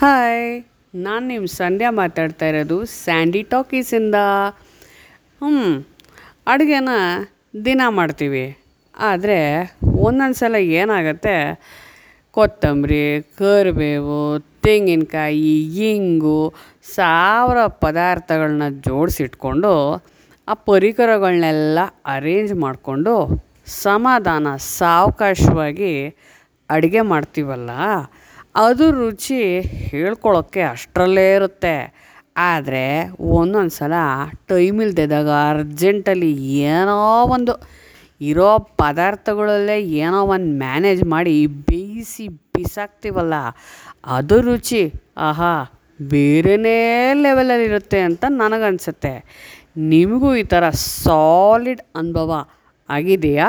Hi ನಾನು ನಿಮ್ಮ ಸಂಧ್ಯಾ ಮಾತಾಡ್ತಾ ಇರೋದು ಸ್ಯಾಂಡಿ ಟಾಕೀಸಿಂದ. ಹ್ಞೂ ಅಡುಗೆನ ದಿನ ಮಾಡ್ತೀವಿ. ಆದರೆ ಒಂದೊಂದು ಸಲ ಏನಾಗುತ್ತೆ? ಕೊತ್ತಂಬರಿ, ಕರಿಬೇವು, ತೆಂಗಿನಕಾಯಿ, ಇಂಗು, ಸಾವಿರ ಪದಾರ್ಥಗಳನ್ನ ಜೋಡಿಸಿಟ್ಕೊಂಡು ಆ ಪರಿಕರಗಳನ್ನೆಲ್ಲ ಅರೇಂಜ್ ಮಾಡಿಕೊಂಡು ಸಮಾಧಾನ, ಸಾವಕಾಶವಾಗಿ ಅಡುಗೆ ಮಾಡ್ತೀವಲ್ಲ? ಅದು ರುಚಿ ಹೇಳ್ಕೊಳ್ಳೋಕ್ಕೆ ಅಷ್ಟರಲ್ಲೇ ಇರುತ್ತೆ. ಆದರೆ ಒಂದೊಂದು ಸಲ ಟೈಮ್ ಇಲ್ದಿದ್ದಾಗ ಅರ್ಜೆಂಟಲ್ಲಿ ಏನೋ ಒಂದು ಇರೋ ಪದಾರ್ಥಗಳಲ್ಲೇ ಏನೋ ಒಂದು ಮ್ಯಾನೇಜ್ ಮಾಡಿ ಬೇಯಿಸಿ ಬಿಸಾಕ್ತೀವಲ್ಲ, ಅದು ರುಚಿ, ಆಹಾ ಬೇರೆಯೇ ಲೆವೆಲಲ್ಲಿರುತ್ತೆ ಅಂತ ನನಗನ್ಸುತ್ತೆ. ನಿಮಗೂ ಈ ಥರ ಸಾಲಿಡ್ ಅನುಭವ ಆಗಿದೆಯಾ?